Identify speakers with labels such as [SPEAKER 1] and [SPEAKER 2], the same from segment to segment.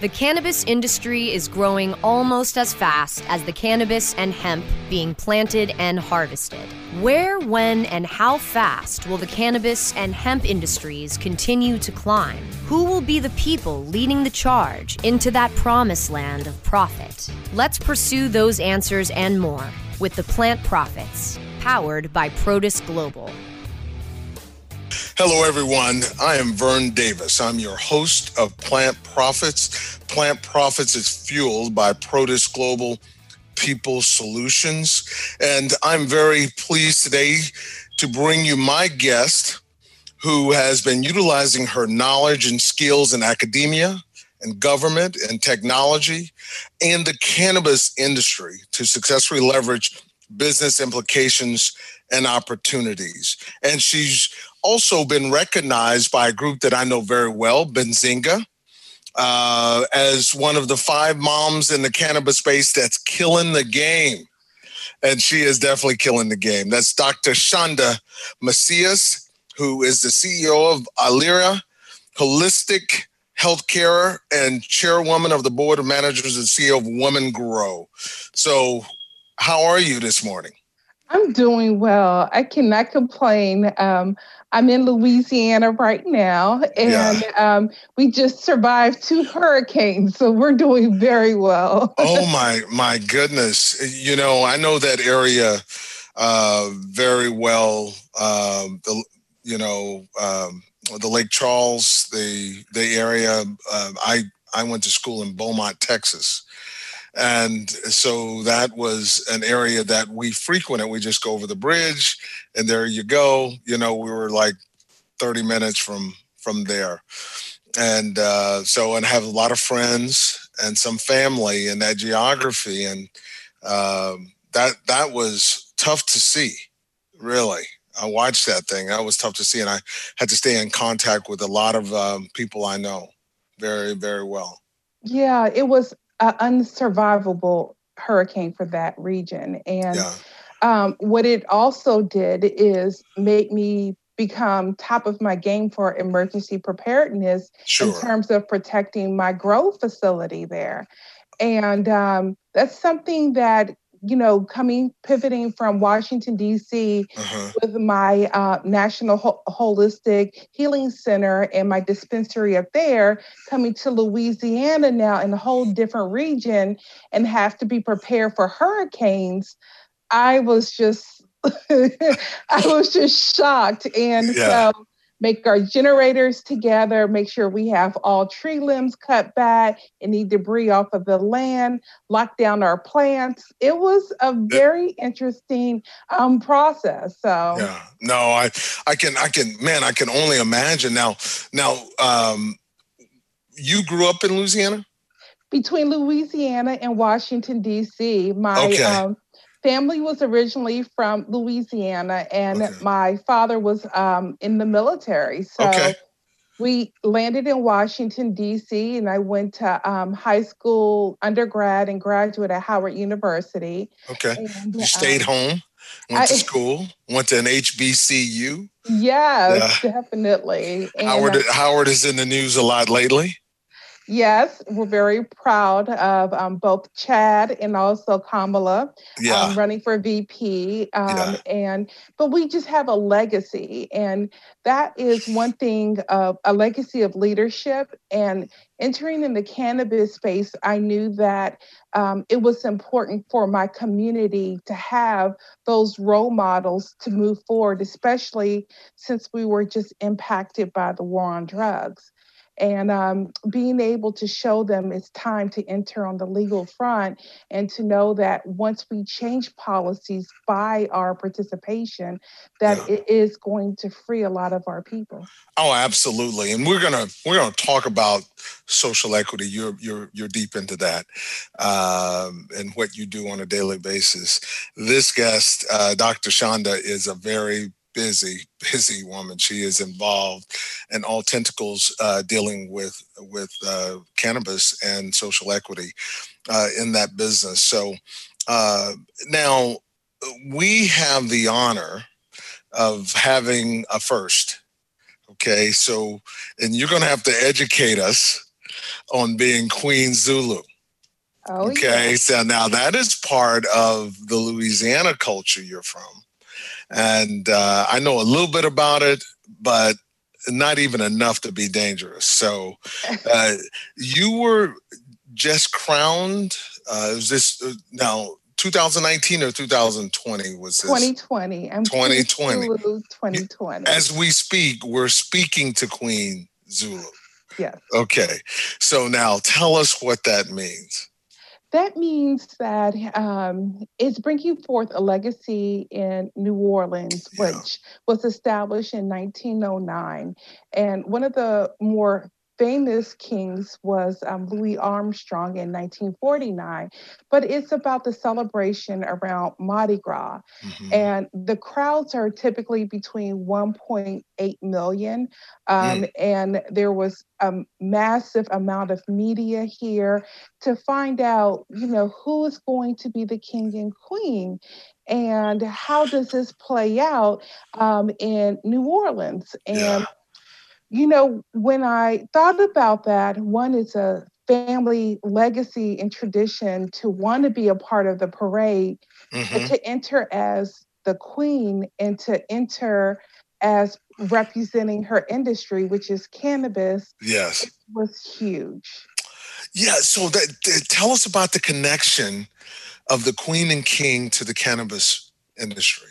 [SPEAKER 1] The cannabis industry is growing almost as fast as the cannabis and hemp being planted and harvested. Where, when, and how fast will the cannabis and hemp industries continue to climb? Who will be the people leading the charge into that promised land of profit? Let's pursue those answers and more with the Plant Profits, powered by Protis Global.
[SPEAKER 2] Hello, everyone. I am Vern Davis. I'm your host of Plant Profits. Plant Profits is fueled by Protis Global People Solutions. And I'm very pleased today to bring you my guest who has been utilizing her knowledge and skills in academia and government and technology and the cannabis industry to successfully leverage business implications and opportunities. And she's also been recognized by a group that I know very well, Benzinga, uh, as one of the five moms in the cannabis space that's killing the game. And she is definitely killing the game. That's Dr. Chanda Macias, who is the CEO of Ilera Holistic Healthcare and chairwoman of the board of managers and CEO of Women Grow. So, how are you this morning?
[SPEAKER 3] I'm doing well. I cannot complain. Um, I'm in Louisiana right now, and yeah. um, we just survived two hurricanes, so we're doing very well.
[SPEAKER 2] oh my my goodness! You know, I know that area uh, very well. Um, the you know um, the Lake Charles, the the area. Uh, I I went to school in Beaumont, Texas, and so that was an area that we frequented. We just go over the bridge and there you go. You know, we were like 30 minutes from from there. And uh, so and have a lot of friends and some family in that geography. And um, that that was tough to see, really. I watched that thing. That was tough to see, and I had to stay in contact with a lot of um, people I know very, very well.
[SPEAKER 3] Yeah, it was an unsurvivable hurricane for that region. And yeah. um, what it also did is make me become top of my game for emergency preparedness sure. in terms of protecting my grow facility there. And um, that's something that you know, coming pivoting from Washington D.C. Uh-huh. with my uh, National Ho- Holistic Healing Center and my dispensary up there, coming to Louisiana now in a whole different region, and have to be prepared for hurricanes. I was just, I was just shocked, and yeah. so make our generators together, make sure we have all tree limbs cut back, any debris off of the land, lock down our plants. It was a very interesting um, process. So
[SPEAKER 2] yeah, no, I I can I can man, I can only imagine now. Now, um, you grew up in Louisiana.
[SPEAKER 3] Between Louisiana and Washington D.C., my okay. um, family was originally from Louisiana, and okay. my father was um, in the military. So okay. we landed in Washington, D.C., and I went to um, high school, undergrad, and graduate at Howard University.
[SPEAKER 2] Okay. And, you stayed um, home, went I, to school, went to an HBCU.
[SPEAKER 3] Yes, yeah. definitely.
[SPEAKER 2] And, Howard, uh, Howard is in the news a lot lately.
[SPEAKER 3] Yes, we're very proud of um, both Chad and also Kamala yeah. um, running for VP. Um, yeah. And but we just have a legacy, and that is one thing of a legacy of leadership. And entering in the cannabis space, I knew that um, it was important for my community to have those role models to move forward, especially since we were just impacted by the war on drugs and um, being able to show them it's time to enter on the legal front and to know that once we change policies by our participation that yeah. it is going to free a lot of our people.
[SPEAKER 2] Oh absolutely. And we're gonna we're gonna talk about social equity. You're you're you're deep into that um, and what you do on a daily basis. This guest uh, dr Chanda is a very busy, busy woman. She is involved in all tentacles uh, dealing with with uh, cannabis and social equity uh, in that business. So uh, now we have the honor of having a first. Okay, so and you're going to have to educate us on being Queen Zulu.
[SPEAKER 3] Oh,
[SPEAKER 2] okay,
[SPEAKER 3] yeah.
[SPEAKER 2] so now that is part of the Louisiana culture you're from. And uh, I know a little bit about it, but not even enough to be dangerous. So uh, you were just crowned. Uh, was this uh, now 2019 or 2020 was this?
[SPEAKER 3] 2020. I'm
[SPEAKER 2] 2020.
[SPEAKER 3] Zulu 2020.
[SPEAKER 2] As we speak, we're speaking to Queen Zulu.
[SPEAKER 3] yes.
[SPEAKER 2] Okay. So now tell us what that means.
[SPEAKER 3] That means that um, it's bringing forth a legacy in New Orleans,
[SPEAKER 2] Yeah.
[SPEAKER 3] which was established in 1909. And one of the more famous kings was um, Louis Armstrong in 1949. But it's about the celebration around Mardi Gras.
[SPEAKER 2] Mhm.
[SPEAKER 3] And the crowds are typically between 1.8 million. Um, And there was a massive amount of media here to find out, you know, who is going to be the king and queen and how does this play out um, in New Orleans. And,
[SPEAKER 2] Yeah.
[SPEAKER 3] You know, when I thought about that, one is a family legacy and tradition to want to be a part of the parade but
[SPEAKER 2] Mhm.
[SPEAKER 3] to enter as the queen and to enter as representing her industry, which is cannabis,
[SPEAKER 2] Yes.
[SPEAKER 3] was huge.
[SPEAKER 2] Yeah. So that, that- tell us about the connection of the Queen and King to the cannabis industry.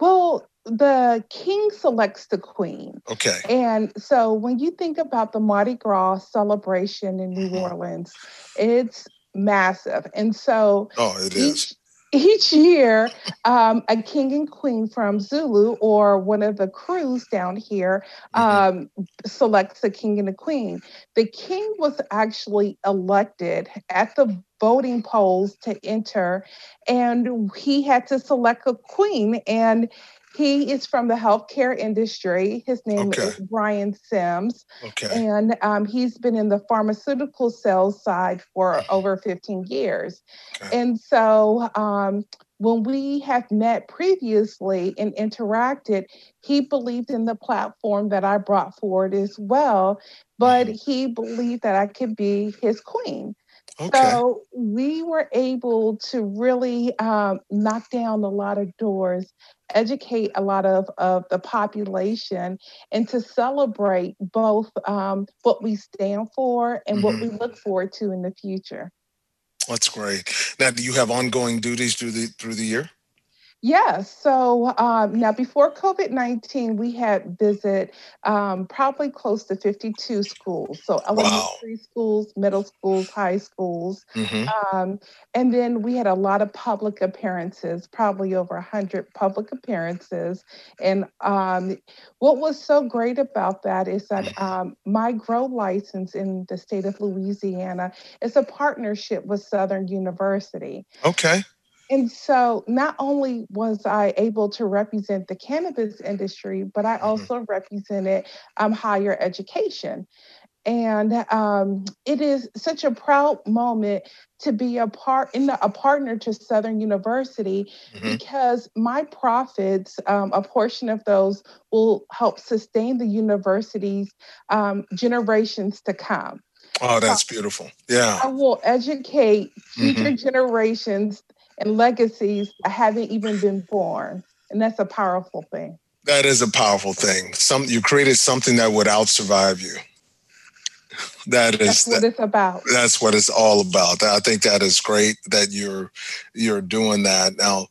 [SPEAKER 3] Well, the king selects the queen.
[SPEAKER 2] Okay.
[SPEAKER 3] And so when you think about the Mardi Gras celebration in New Orleans, it's massive. And so
[SPEAKER 2] Oh, it is.
[SPEAKER 3] each, each year, um, a king and queen from Zulu or one of the crews down here
[SPEAKER 2] Mhm.
[SPEAKER 3] um, selects the king and the queen. The king was actually elected at the voting polls to enter, and he had to select a queen. And he is from the healthcare industry. His name
[SPEAKER 2] Okay.
[SPEAKER 3] is Brian Sims,
[SPEAKER 2] Okay.
[SPEAKER 3] and um, he's been in the pharmaceutical sales side for over 15 years.
[SPEAKER 2] Okay.
[SPEAKER 3] And so um, when we have met previously and interacted, he believed in the platform that I brought forward as well, but he believed that I could be his queen.
[SPEAKER 2] Okay.
[SPEAKER 3] So we were able to really um, knock down a lot of doors, educate a lot of, of the population, and to celebrate both um, what we stand for and what we look forward to in the future.
[SPEAKER 2] That's great. Now, do you have ongoing duties through the through the year?
[SPEAKER 3] Yes. So um, now, before COVID 19, we had visit um, probably close to 52 schools. So elementary schools, middle schools, high schools.
[SPEAKER 2] hmm
[SPEAKER 3] Um, and then we had a lot of public appearances, probably over 100 public appearances. And um, what was so great about that is that um, my grow license in the state of Louisiana is a partnership with Southern University.
[SPEAKER 2] Okay.
[SPEAKER 3] And so not only was I able to represent the cannabis industry, but I
[SPEAKER 2] Mhm.
[SPEAKER 3] also represented um, higher education. And um, it is such a proud moment to be a part in the, a partner to Southern University
[SPEAKER 2] Mhm.
[SPEAKER 3] because my profits, um, a portion of those, will help sustain the university's um, generations to come.
[SPEAKER 2] Oh, that's beautiful. Yeah.
[SPEAKER 3] I will educate future
[SPEAKER 2] Mm-hmm.
[SPEAKER 3] generations and legacies haven't even been born. And that's a powerful thing.
[SPEAKER 2] That is a powerful thing. Some you created something that would out survive you. That is
[SPEAKER 3] That's what
[SPEAKER 2] that,
[SPEAKER 3] it's about.
[SPEAKER 2] that's what it's all about. I think that is great that you're you're doing that now.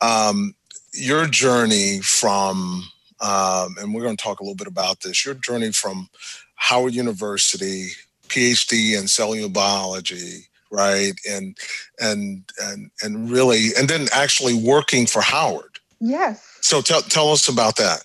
[SPEAKER 2] Um, your journey from um, and we're going to talk a little bit about this. Your journey from Howard University, PhD in cellular biology, right, and and and and really, and then actually working for Howard.
[SPEAKER 3] Yes.
[SPEAKER 2] So tell tell us about that.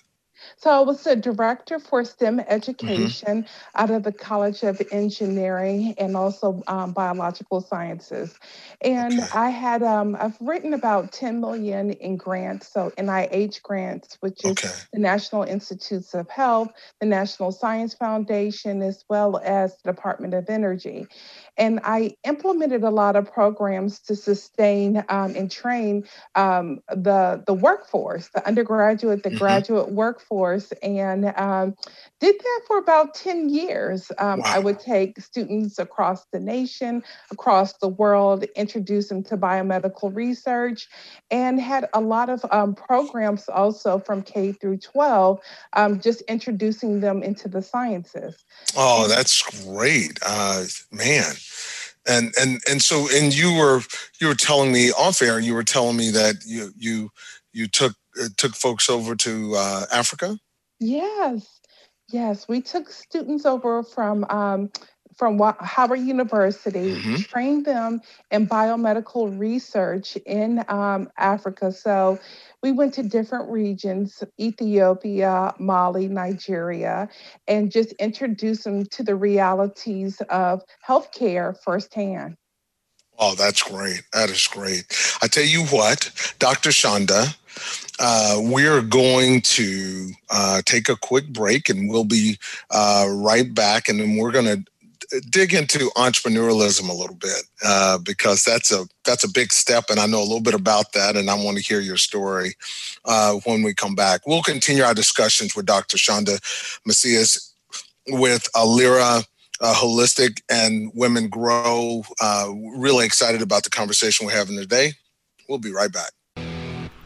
[SPEAKER 3] So I was the director for STEM
[SPEAKER 2] Mm-hmm.
[SPEAKER 3] education out of the College of Engineering and also um, Biological Sciences. And
[SPEAKER 2] Okay.
[SPEAKER 3] I had um, I've written about 10 million in grants, so NIH grants, which is
[SPEAKER 2] Okay.
[SPEAKER 3] the National Institutes of Health, the National Science Foundation, as well as the Department of Energy. And I implemented a lot of programs to sustain um, and train um, the, the workforce, the undergraduate, the
[SPEAKER 2] Mhm.
[SPEAKER 3] graduate workforce course, and um, did that for about 10 years. Um, wow. I would take students across the nation, across the world, introduce them to biomedical research, and had a lot of um, programs also from K through 12, um, just introducing them into the sciences.
[SPEAKER 2] Oh, that's great. Uh, man and and and so and you were you were telling me off air you were telling me that you you you took took folks over to uh, africa
[SPEAKER 3] yes yes we took students over from um, from Howard University, mm-hmm. trained them in biomedical research in um, Africa. So we went to different regions Ethiopia, Mali, Nigeria and just introduced them to the realities of healthcare firsthand.
[SPEAKER 2] Oh, that's great. That is great. I tell you what, Dr. Chanda, uh, we're going to uh, take a quick break and we'll be uh, right back. And then we're going to dig into entrepreneurialism a little bit uh, because that's a that's a big step, and I know a little bit about that, and I want to hear your story uh, when we come back. We'll continue our discussions with Dr. Chanda Macias with Ilera. Uh, holistic and women grow. Uh, really excited about the conversation we're having today. We'll be right back.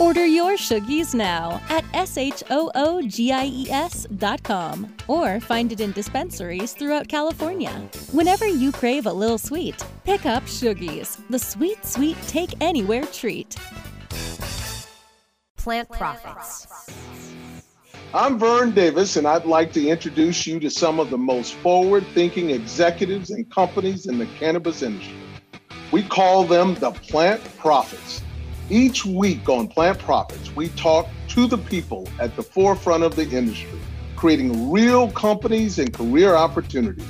[SPEAKER 4] Order your Shoogies now at S-H-O-O-G-I-E-S dot com or find it in dispensaries throughout California. Whenever you crave a little sweet, pick up Shoogies, the sweet, sweet take anywhere treat.
[SPEAKER 1] Plant Profits.
[SPEAKER 2] I'm Vern Davis, and I'd like to introduce you to some of the most forward thinking executives and companies in the cannabis industry. We call them the Plant Profits. Each week on Plant Profits, we talk to the people at the forefront of the industry, creating real companies and career opportunities.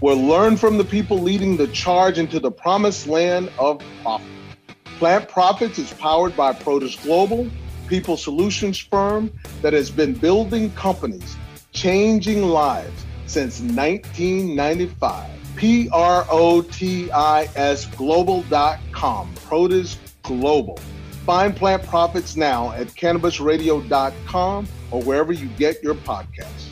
[SPEAKER 2] We'll learn from the people leading the charge into the promised land of profit. Plant Profits is powered by Protis Global, people solutions firm that has been building companies, changing lives since 1995. P R O T I S global.com. Protis Global. Find Plant Profits now at cannabisradio.com or wherever you get your podcasts.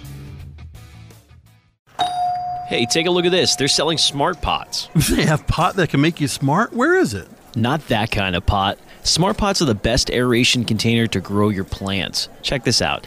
[SPEAKER 5] Hey, take a look at this. They're selling smart pots.
[SPEAKER 6] They have pot that can make you smart? Where is it?
[SPEAKER 5] Not that kind of pot. Smart pots are the best aeration container to grow your plants. Check this out.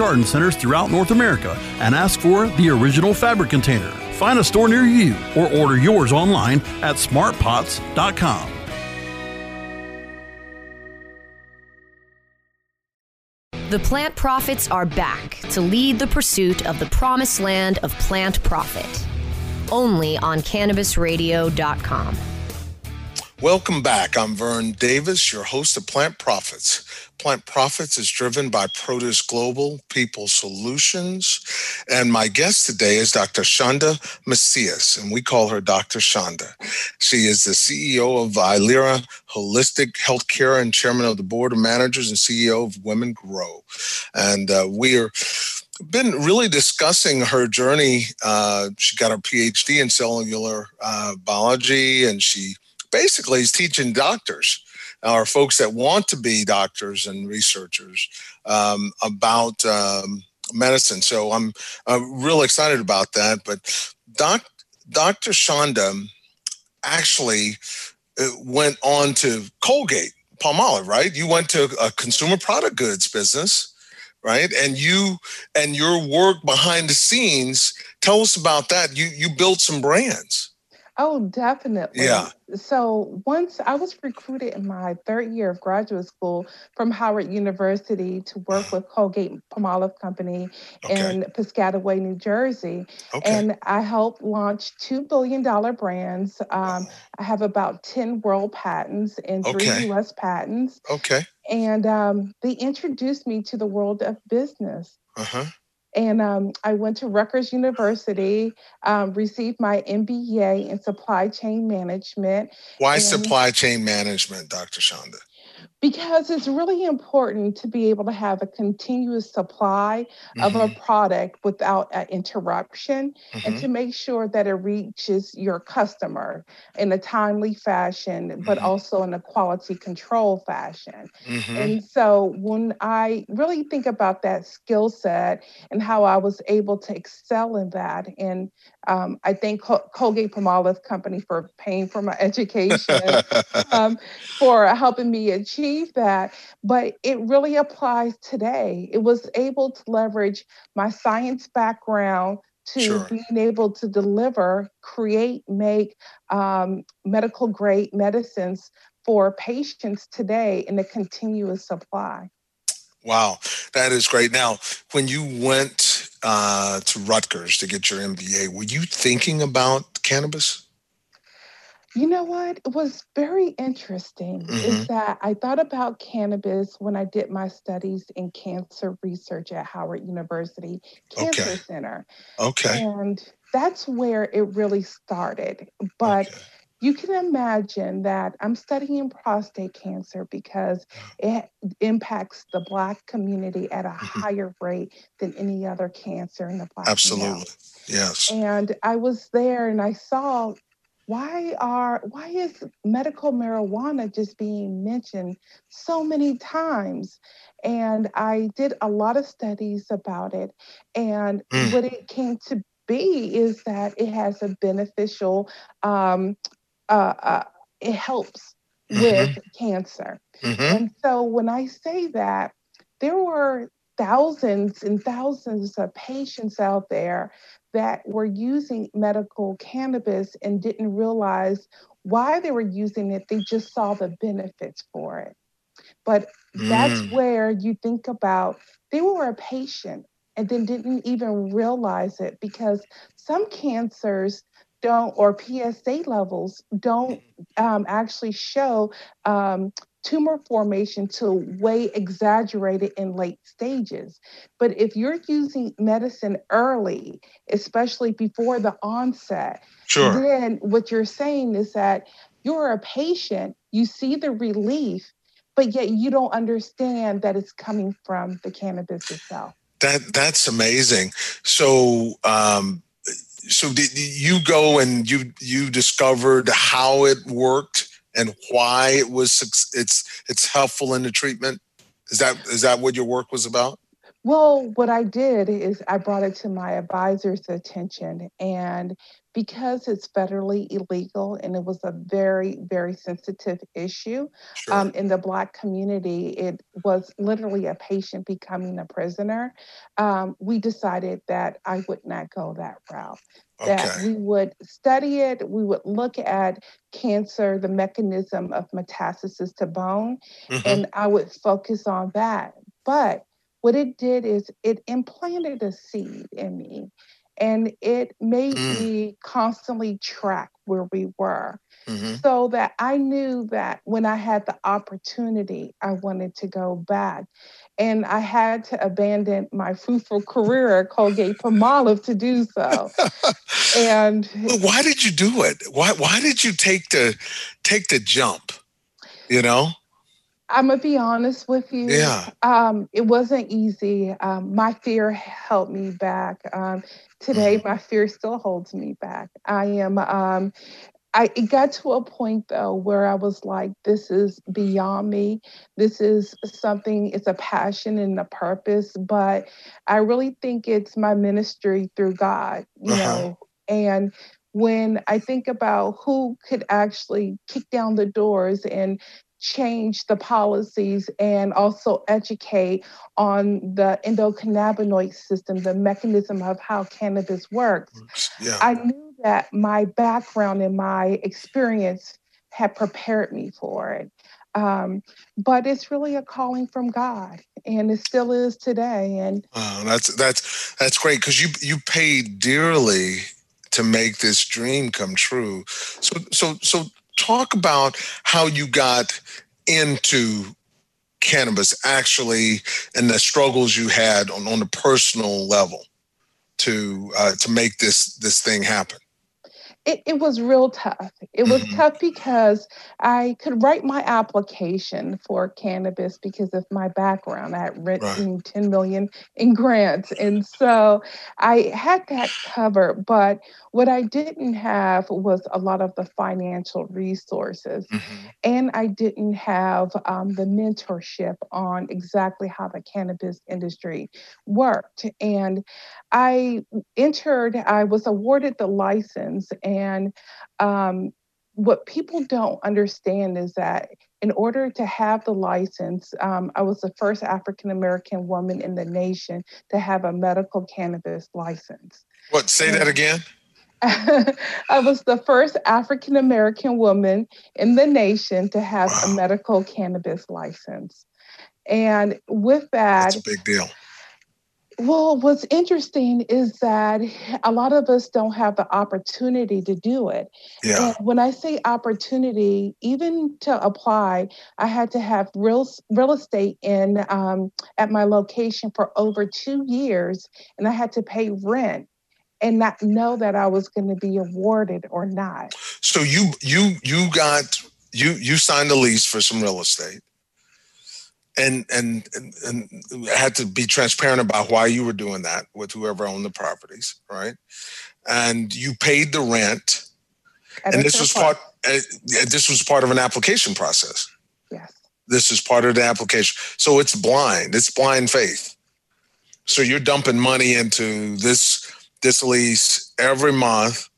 [SPEAKER 6] garden centers throughout North America and ask for the original fabric container. Find a store near you or order yours online at smartpots.com.
[SPEAKER 1] The plant profits are back to lead the pursuit of the promised land of plant profit. Only on cannabisradio.com.
[SPEAKER 2] Welcome back. I'm Vern Davis, your host of Plant Profits. Plant Profits is driven by Protis Global People Solutions. And my guest today is Dr. Chanda Macias, and we call her Dr. Chanda. She is the CEO of Ilera Holistic Healthcare and chairman of the board of managers and CEO of Women Grow. And uh, we are been really discussing her journey. Uh, she got her PhD in cellular uh, biology, and she basically is teaching doctors or folks that want to be doctors and researchers um, about um, medicine. So I'm, I'm real excited about that. But doc, Dr. Chanda actually uh, went on to Colgate Palmolive, right? You went to a consumer product goods business right? And you and your work behind the scenes. Tell us about that. You you built some brands.
[SPEAKER 3] Oh, definitely.
[SPEAKER 2] Yeah.
[SPEAKER 3] So once I was recruited in my third year of graduate school from Howard University to work with Colgate Palmolive Company
[SPEAKER 2] Okay.
[SPEAKER 3] in Piscataway, New Jersey.
[SPEAKER 2] Okay.
[SPEAKER 3] And I helped launch two billion dollar brands. Um, I have about 10 world patents and three
[SPEAKER 2] Okay.
[SPEAKER 3] US patents.
[SPEAKER 2] okay.
[SPEAKER 3] And um, they introduced me to the world of business.
[SPEAKER 2] Uh-huh.
[SPEAKER 3] And um, I went to Rutgers University, um, received my MBA in supply chain management
[SPEAKER 2] Why
[SPEAKER 3] And-
[SPEAKER 2] supply chain management, Dr. Chanda?
[SPEAKER 3] Because it's really important to be able to have a continuous supply of a
[SPEAKER 2] Mhm,
[SPEAKER 3] product without an interruption and
[SPEAKER 2] mhm.
[SPEAKER 3] to make sure that it reaches your customer in a timely fashion, but
[SPEAKER 2] Mhm.
[SPEAKER 3] also in a quality control fashion.
[SPEAKER 2] Mhm.
[SPEAKER 3] And so when I really think about that skill set and how I was able to excel in that, and um, I thank Col- Colgate Palmolive Company for paying for my education, um, for helping me achieve that. But it really applies today. It was able to leverage my science background to
[SPEAKER 2] Sure.
[SPEAKER 3] being able to deliver, create, make um, medical grade medicines for patients today in a continuous supply.
[SPEAKER 2] Wow, that is great. Now, when you went uh, to Rutgers to get your MBA, were you thinking about cannabis?
[SPEAKER 3] You know what? It was very interesting
[SPEAKER 2] Mhm.
[SPEAKER 3] is that I thought about cannabis when I did my studies in cancer research at Howard University Cancer
[SPEAKER 2] Okay.
[SPEAKER 3] Center.
[SPEAKER 2] Okay.
[SPEAKER 3] And that's where it really started. But
[SPEAKER 2] okay.
[SPEAKER 3] you can imagine that I'm studying prostate cancer because it impacts the Black community at a
[SPEAKER 2] Mhm.
[SPEAKER 3] higher rate than any other cancer in the Black community.
[SPEAKER 2] Absolutely.
[SPEAKER 3] community.
[SPEAKER 2] Yes.
[SPEAKER 3] And I was there and I saw why are why is medical marijuana just being mentioned so many times? And I did a lot of studies about it. And
[SPEAKER 2] Mm.
[SPEAKER 3] what it came to be is that it has a beneficial um, uh, uh, it helps with cancer.
[SPEAKER 2] hmm
[SPEAKER 3] And so when I say that, there were thousands and thousands of patients out there that were using medical cannabis and didn't realize why they were using it. They just saw the benefits for it. But that's
[SPEAKER 2] Mm.
[SPEAKER 3] where you think about they were a patient and then didn't even realize it because some cancers don't or PSA levels don't um, actually show um, tumor formation to way exaggerated in late stages. But if you're using medicine early, especially before the onset,
[SPEAKER 2] Sure.
[SPEAKER 3] then what you're saying is that you're a patient, you see the relief, but yet you don't understand that it's coming from the cannabis itself.
[SPEAKER 2] That that's amazing. So um so did you go and you you discovered how it worked and why it was it's it's helpful in the treatment? Is that is that what your work was about?
[SPEAKER 3] Well, what I did is I brought it to my advisor's attention, and because it's federally illegal and it was a very, very sensitive issue
[SPEAKER 2] Sure.
[SPEAKER 3] um, in the Black community, it was literally a patient becoming a prisoner. Um, we decided that I would not go that route. that we would study it, we would look at cancer, the mechanism of metastasis to bone,
[SPEAKER 2] Mhm.
[SPEAKER 3] and I would focus on that. But what it did is it implanted a seed in me and it made
[SPEAKER 2] Mm.
[SPEAKER 3] me constantly track where we were
[SPEAKER 2] Mhm.
[SPEAKER 3] so that I knew that when I had the opportunity, I wanted to go back. And I had to abandon my fruitful career at Colgate Palmolive to do so. And
[SPEAKER 2] Well, why did you do it? Why why did you take the take the jump? You know?
[SPEAKER 3] I'm gonna be honest with you.
[SPEAKER 2] Yeah.
[SPEAKER 3] Um, it wasn't easy. Um, my fear held me back. Um, today,
[SPEAKER 2] Mm-hmm.
[SPEAKER 3] my fear still holds me back. I am. Um, I it got to a point though where I was like, this is beyond me. This is something. It's a passion and a purpose, but I really think it's my ministry through God. You
[SPEAKER 2] Uh-huh.
[SPEAKER 3] know, and when I think about who could actually kick down the doors and change the policies and also educate on the endocannabinoid system, the mechanism of how cannabis works. Yeah. I knew that my background and my experience had prepared me for it. Um, but it's really a calling from God, and it still is today. And
[SPEAKER 2] oh, that's that's that's great because you you paid dearly to make this dream come true. So so so talk about how you got into cannabis actually and the struggles you had on, on a personal level to uh, to make this this thing happen
[SPEAKER 3] it, it was real tough. It was mm-hmm. tough because I could write my application for cannabis because of my background. I had written right. 10 million in grants. And so I had that covered. But what I didn't have was a lot of the financial resources. Mm-hmm. And I didn't have um, the mentorship on exactly how the cannabis industry worked. And I entered, I was awarded the license and um, what people don't understand is that in order to have the license, um, I was the first African American woman in the nation to have a medical cannabis license.
[SPEAKER 2] What, say and that again?
[SPEAKER 3] I was the first African American woman in the nation to have wow. a medical cannabis license. And with that,
[SPEAKER 2] that's a big deal.
[SPEAKER 3] Well, what's interesting is that a lot of us don't have the opportunity to do it. Yeah. And when I say opportunity, even to apply, I had to have real real estate in um, at my location for over two years, and I had to pay rent and not know that I was going to be awarded or not.
[SPEAKER 2] So you you you got you you signed a lease for some real estate and, and and and had to be transparent about why you were doing that with whoever owned the properties, right? And you paid the rent, and, and this was part. Uh, this was part of an application process.
[SPEAKER 3] Yes.
[SPEAKER 2] This is part of the application, so it's blind. It's blind faith. So you're dumping money into this this lease every month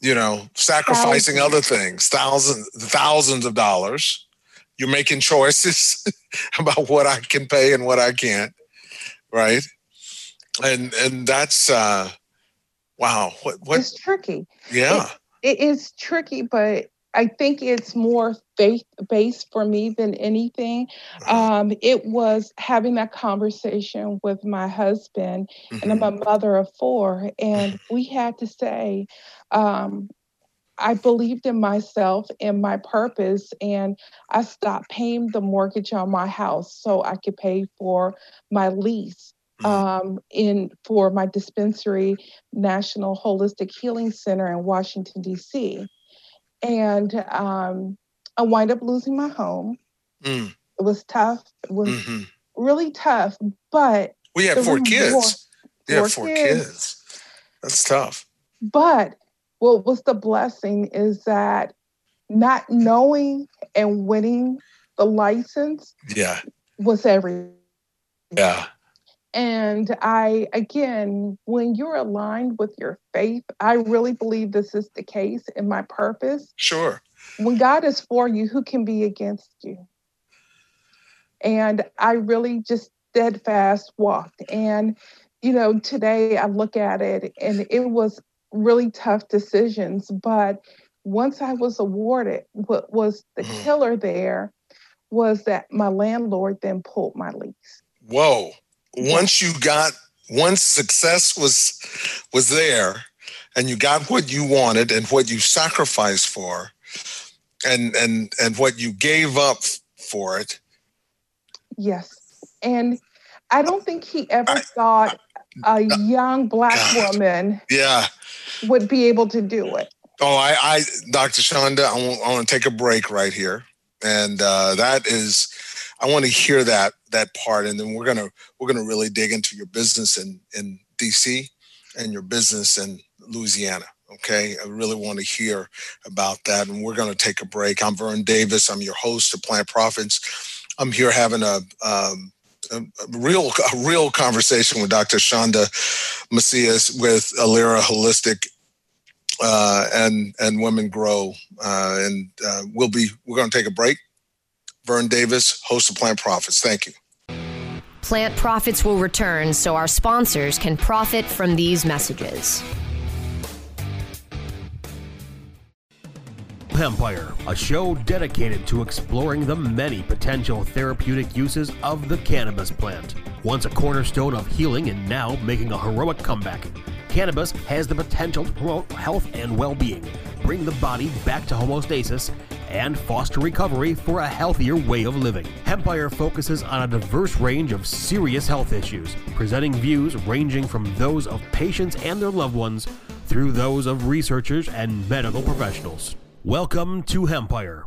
[SPEAKER 2] you know, sacrificing thousands. other things, thousands, thousands of dollars, you're making choices about what I can pay and what I can't, right? And and that's uh, wow. What what?
[SPEAKER 3] It's tricky.
[SPEAKER 2] Yeah,
[SPEAKER 3] it, it is tricky, but I think it's more faith based for me than anything. Um, it was having that conversation with my husband, mm-hmm. and I'm a mm-hmm. mother of four, and we had to say, um, I believed in myself and my purpose, and I stopped paying the mortgage on my house so I could pay for my lease mm-hmm. um, in for my dispensary, National Holistic Healing Center in Washington D.C. And um, I wind up losing my home. Mm. It was tough. It was mm-hmm. really tough, but
[SPEAKER 2] we had four kids. Yeah, four, four kids. kids. That's tough.
[SPEAKER 3] But what was the blessing is that not knowing and winning the license
[SPEAKER 2] yeah.
[SPEAKER 3] was everything.
[SPEAKER 2] Yeah.
[SPEAKER 3] And i again when you're aligned with your faith i really believe this is the case in my purpose.
[SPEAKER 2] Sure.
[SPEAKER 3] When god is for you who can be against you? And i really just steadfast walked. And you know today i look at it and it was really tough decisions. But once I was awarded, what was the mm. killer there was that my landlord then pulled my lease.
[SPEAKER 2] Whoa. Once you got once success was was there and you got what you wanted and what you sacrificed for and and and what you gave up for it.
[SPEAKER 3] Yes. And I don't think he ever I, thought a young black God. woman
[SPEAKER 2] yeah
[SPEAKER 3] would be able to do it.
[SPEAKER 2] Oh, I, I Dr. Chanda, I want, I want to take a break right here, and uh, that is, I want to hear that that part, and then we're gonna we're gonna really dig into your business in in DC and your business in Louisiana. Okay, I really want to hear about that, and we're going to take a break. I'm Vern Davis. I'm your host of Plant Profits. I'm here having a um, a, real a real conversation with Dr. Chanda Macias with Ilera Holistic uh, and and Women Grow, uh, and uh, we'll be we're going to take a break, Vern Davis, host of Plant Profits. Thank you.
[SPEAKER 1] Plant Profits will return so our sponsors can profit from these messages.
[SPEAKER 7] Empire, a show dedicated to exploring the many potential therapeutic uses of the cannabis plant. Once a cornerstone of healing and now making a heroic comeback, cannabis has the potential to promote health and well being, bring the body back to homeostasis, and foster recovery for a healthier way of living. Empire focuses on a diverse range of serious health issues, presenting views ranging from those of patients and their loved ones through those of researchers and medical professionals. Welcome to Empire.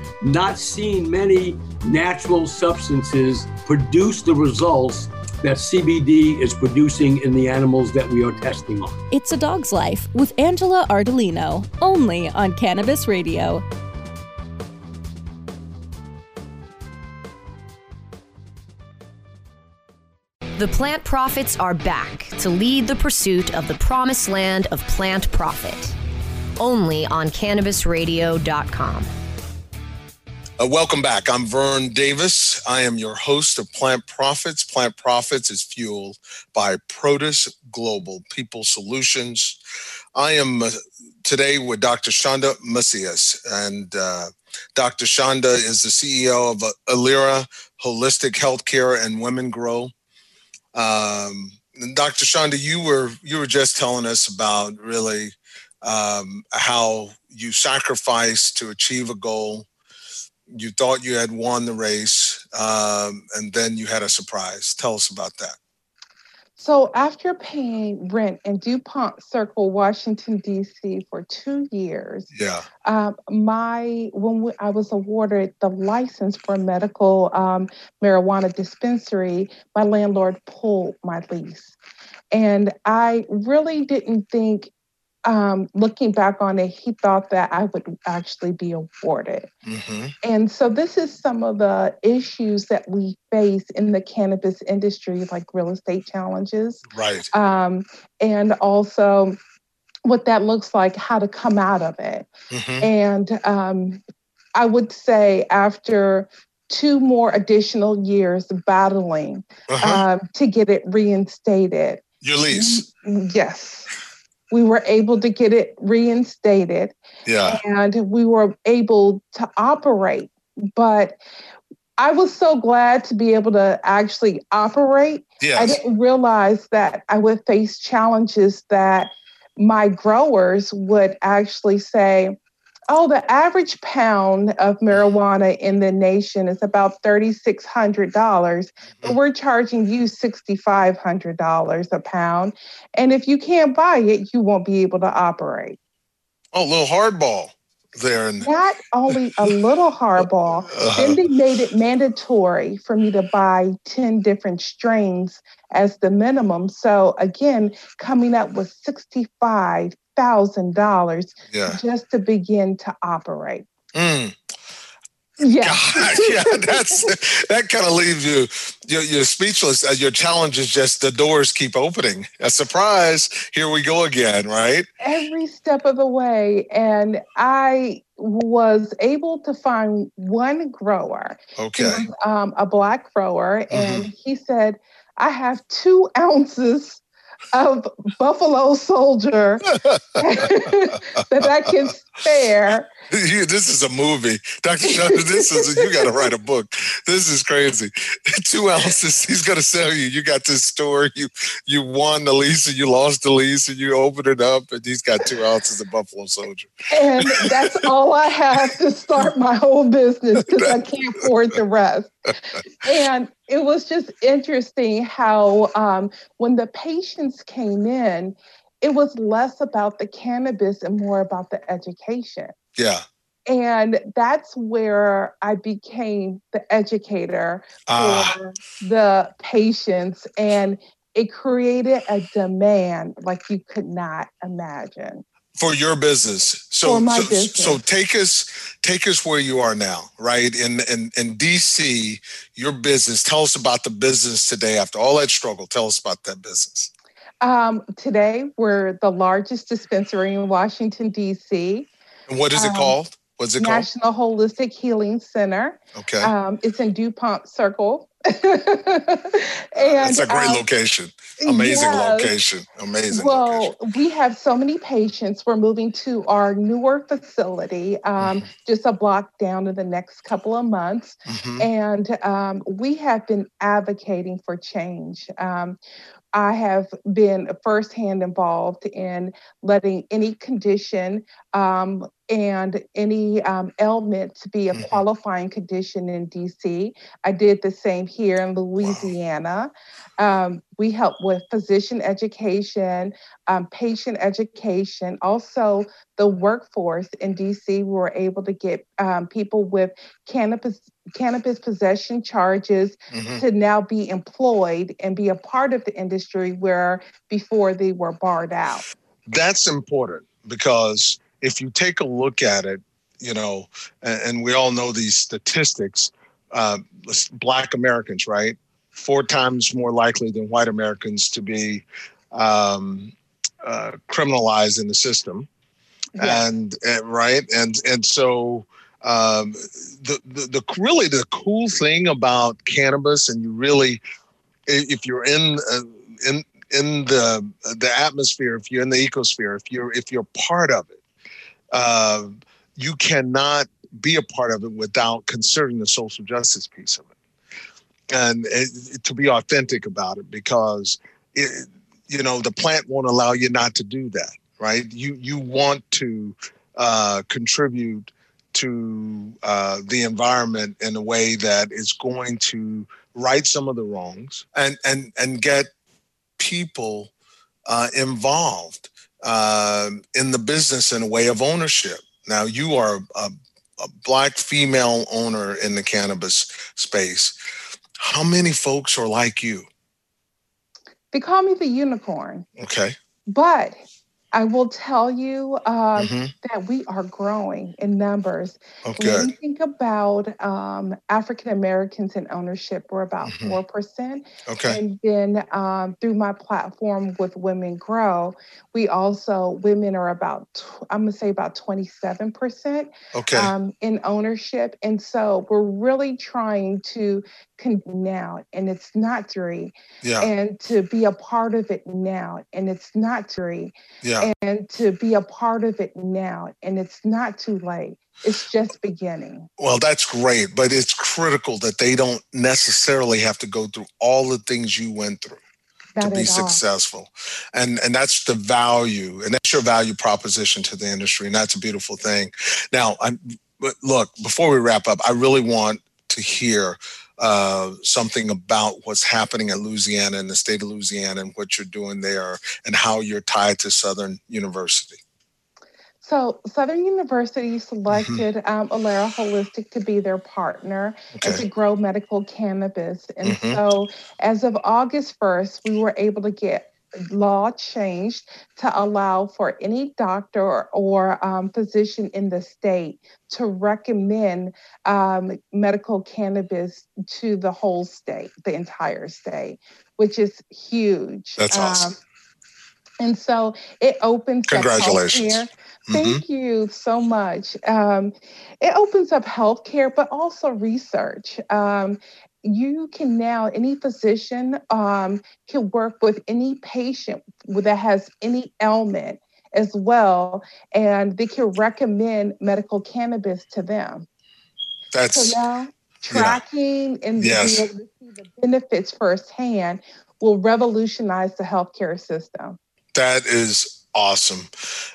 [SPEAKER 8] not seen many natural substances produce the results that CBD is producing in the animals that we are testing on.
[SPEAKER 4] It's a Dog's Life with Angela Ardolino, only on Cannabis Radio.
[SPEAKER 1] The plant profits are back to lead the pursuit of the promised land of plant profit. Only on CannabisRadio.com.
[SPEAKER 2] Uh, welcome back. I'm Vern Davis. I am your host of Plant Profits. Plant Profits is fueled by Protis Global People Solutions. I am uh, today with Dr. Chanda Macias, and uh, Dr. Chanda is the CEO of uh, Ilera Holistic Healthcare and Women Grow. Um, Dr. Chanda, you were you were just telling us about really um, how you sacrificed to achieve a goal you thought you had won the race, um, and then you had a surprise. Tell us about that.
[SPEAKER 3] So, after paying rent in DuPont Circle, Washington D.C. for two years,
[SPEAKER 2] yeah,
[SPEAKER 3] um, my when we, I was awarded the license for medical um, marijuana dispensary, my landlord pulled my lease, and I really didn't think um, looking back on it, he thought that I would actually be awarded. Mm-hmm. And so, this is some of the issues that we face in the cannabis industry, like real estate challenges.
[SPEAKER 2] Right.
[SPEAKER 3] Um, and also, what that looks like, how to come out of it. Mm-hmm. And um, I would say, after two more additional years battling uh-huh. um, to get it reinstated.
[SPEAKER 2] Your lease?
[SPEAKER 3] Yes we were able to get it reinstated.
[SPEAKER 2] Yeah.
[SPEAKER 3] And we were able to operate. But I was so glad to be able to actually operate.
[SPEAKER 2] Yes.
[SPEAKER 3] I didn't realize that I would face challenges that my growers would actually say, Oh, the average pound of marijuana in the nation is about $3,600, but mm-hmm. we're charging you $6,500 a pound. And if you can't buy it, you won't be able to operate.
[SPEAKER 2] Oh, a little hardball there. And...
[SPEAKER 3] Not only a little hardball, uh-huh. then they made it mandatory for me to buy 10 different strains as the minimum. So again, coming up with 65 thousand dollars
[SPEAKER 2] yeah.
[SPEAKER 3] just to begin to operate.
[SPEAKER 2] Mm.
[SPEAKER 3] Yeah,
[SPEAKER 2] God, yeah, that's that kind of leaves you you're, you're speechless. Uh, your challenge is just the doors keep opening. A surprise! Here we go again, right?
[SPEAKER 3] Every step of the way, and I was able to find one grower.
[SPEAKER 2] Okay, was,
[SPEAKER 3] um, a black grower, and mm-hmm. he said, I have two ounces of Buffalo Soldier that I can spare.
[SPEAKER 2] this is a movie, Dr. Chandra. This is you got to write a book. This is crazy. Two ounces. He's going to sell you. You got this store. You you won the lease and you lost the lease and you open it up and he's got two ounces of Buffalo Soldier.
[SPEAKER 3] And that's all I have to start my whole business because I can't afford the rest. And it was just interesting how um, when the patients came in, it was less about the cannabis and more about the education.
[SPEAKER 2] Yeah.
[SPEAKER 3] And that's where I became the educator ah. for the patients. And it created a demand like you could not imagine
[SPEAKER 2] for your business. So, so,
[SPEAKER 3] business.
[SPEAKER 2] so take us take us where you are now, right? In in in DC, your business. Tell us about the business today. After all that struggle, tell us about that business.
[SPEAKER 3] Um, today, we're the largest dispensary in Washington D.C.
[SPEAKER 2] And what is it um, called? What's it
[SPEAKER 3] National
[SPEAKER 2] called?
[SPEAKER 3] National Holistic Healing Center.
[SPEAKER 2] Okay.
[SPEAKER 3] Um, it's in DuPont Circle. And
[SPEAKER 2] it's a great um, location. Amazing yes. location. Amazing.
[SPEAKER 3] Well,
[SPEAKER 2] location.
[SPEAKER 3] we have so many patients. We're moving to our newer facility, um, mm-hmm. just a block down in the next couple of months. Mm-hmm. And um, we have been advocating for change. Um, I have been firsthand involved in letting any condition um, and any um, ailment to be a mm-hmm. qualifying condition in DC. I did the same here in Louisiana. Um, we help with physician education, um, patient education, also the workforce in DC. We were able to get um, people with cannabis cannabis possession charges mm-hmm. to now be employed and be a part of the industry where before they were barred out.
[SPEAKER 2] That's important because if you take a look at it, you know, and, and we all know these statistics, uh, Black Americans, right? Four times more likely than white Americans to be um, uh, criminalized in the system. Yeah. And, and, right. And, and so, um, the, the, the really the cool thing about cannabis, and you really, if you're in uh, in in the the atmosphere, if you're in the ecosphere, if you're if you're part of it, uh, you cannot be a part of it without considering the social justice piece of it, and it, to be authentic about it, because it, you know the plant won't allow you not to do that, right? You you want to uh, contribute to uh, the environment in a way that is going to right some of the wrongs and and and get people uh, involved uh, in the business in a way of ownership. Now you are a, a black female owner in the cannabis space. How many folks are like you?
[SPEAKER 3] They call me the unicorn.
[SPEAKER 2] Okay.
[SPEAKER 3] But I will tell you um, mm-hmm. that we are growing in numbers.
[SPEAKER 2] Okay.
[SPEAKER 3] When you think about um, African Americans in ownership, we're about mm-hmm. 4%.
[SPEAKER 2] Okay.
[SPEAKER 3] And then um, through my platform with Women Grow, we also, women are about, I'm going to say about 27%
[SPEAKER 2] okay.
[SPEAKER 3] Um, in ownership. And so we're really trying to now and it's not three.
[SPEAKER 2] Yeah.
[SPEAKER 3] and to be a part of it now and it's not three.
[SPEAKER 2] Yeah.
[SPEAKER 3] and to be a part of it now and it's not too late. It's just beginning.
[SPEAKER 2] Well that's great but it's critical that they don't necessarily have to go through all the things you went through to be successful. And and that's the value and that's your value proposition to the industry and that's a beautiful thing. Now i'm but look before we wrap up i really want to hear uh, something about what's happening at Louisiana and the state of Louisiana and what you're doing there and how you're tied to Southern University.
[SPEAKER 3] So Southern University selected mm-hmm. um, Ilera Holistic to be their partner okay. and to grow medical cannabis. And mm-hmm. so as of August 1st, we were able to get law changed to allow for any doctor or um, physician in the state to recommend um, medical cannabis to the whole state, the entire state, which is huge.
[SPEAKER 2] That's awesome. Um,
[SPEAKER 3] and so it opens
[SPEAKER 2] Congratulations.
[SPEAKER 3] up healthcare. Thank mm-hmm. you so much. Um, it opens up healthcare, but also research. Um, you can now, any physician um, can work with any patient that has any ailment as well, and they can recommend medical cannabis to them.
[SPEAKER 2] That's
[SPEAKER 3] so now tracking yeah. and yes. being able to see the benefits firsthand will revolutionize the healthcare system.
[SPEAKER 2] That is awesome.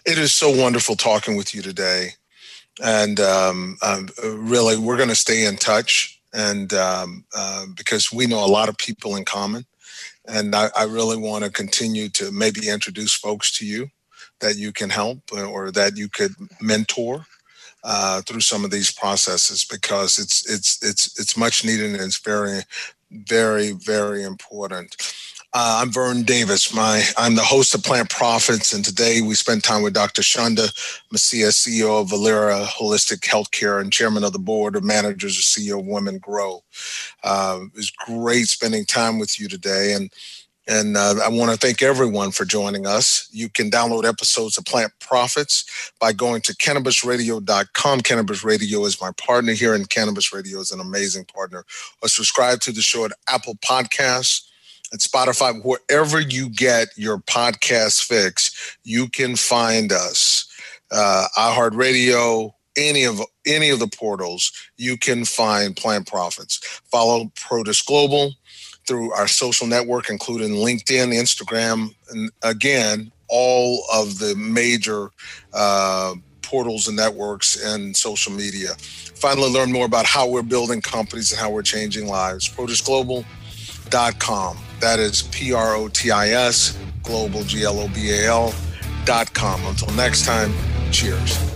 [SPEAKER 2] It is so wonderful talking with you today. And um, um, really, we're going to stay in touch and um, uh, because we know a lot of people in common. And I, I really want to continue to maybe introduce folks to you that you can help or that you could mentor uh, through some of these processes because it's it's it's it's much needed and it's very very very important. Uh, I'm Vern Davis. My I'm the host of Plant Profits, and today we spent time with Dr. Chanda Macias, CEO of Ilera Holistic Healthcare and chairman of the board of managers of CEO Women Grow. Uh, it was great spending time with you today, and and uh, I want to thank everyone for joining us. You can download episodes of Plant Profits by going to cannabisradio.com. Cannabis Radio is my partner here, and Cannabis Radio is an amazing partner. Or subscribe to the show at Apple Podcasts and Spotify, wherever you get your podcast fix, you can find us. Uh, iHeartRadio, any of any of the portals, you can find Plant Profits. Follow Protis Global through our social network, including LinkedIn, Instagram, and again, all of the major uh, portals and networks and social media. Finally, learn more about how we're building companies and how we're changing lives. ProtisGlobal.com. That is P R O T I S, global, G L O B A L dot com. Until next time, cheers.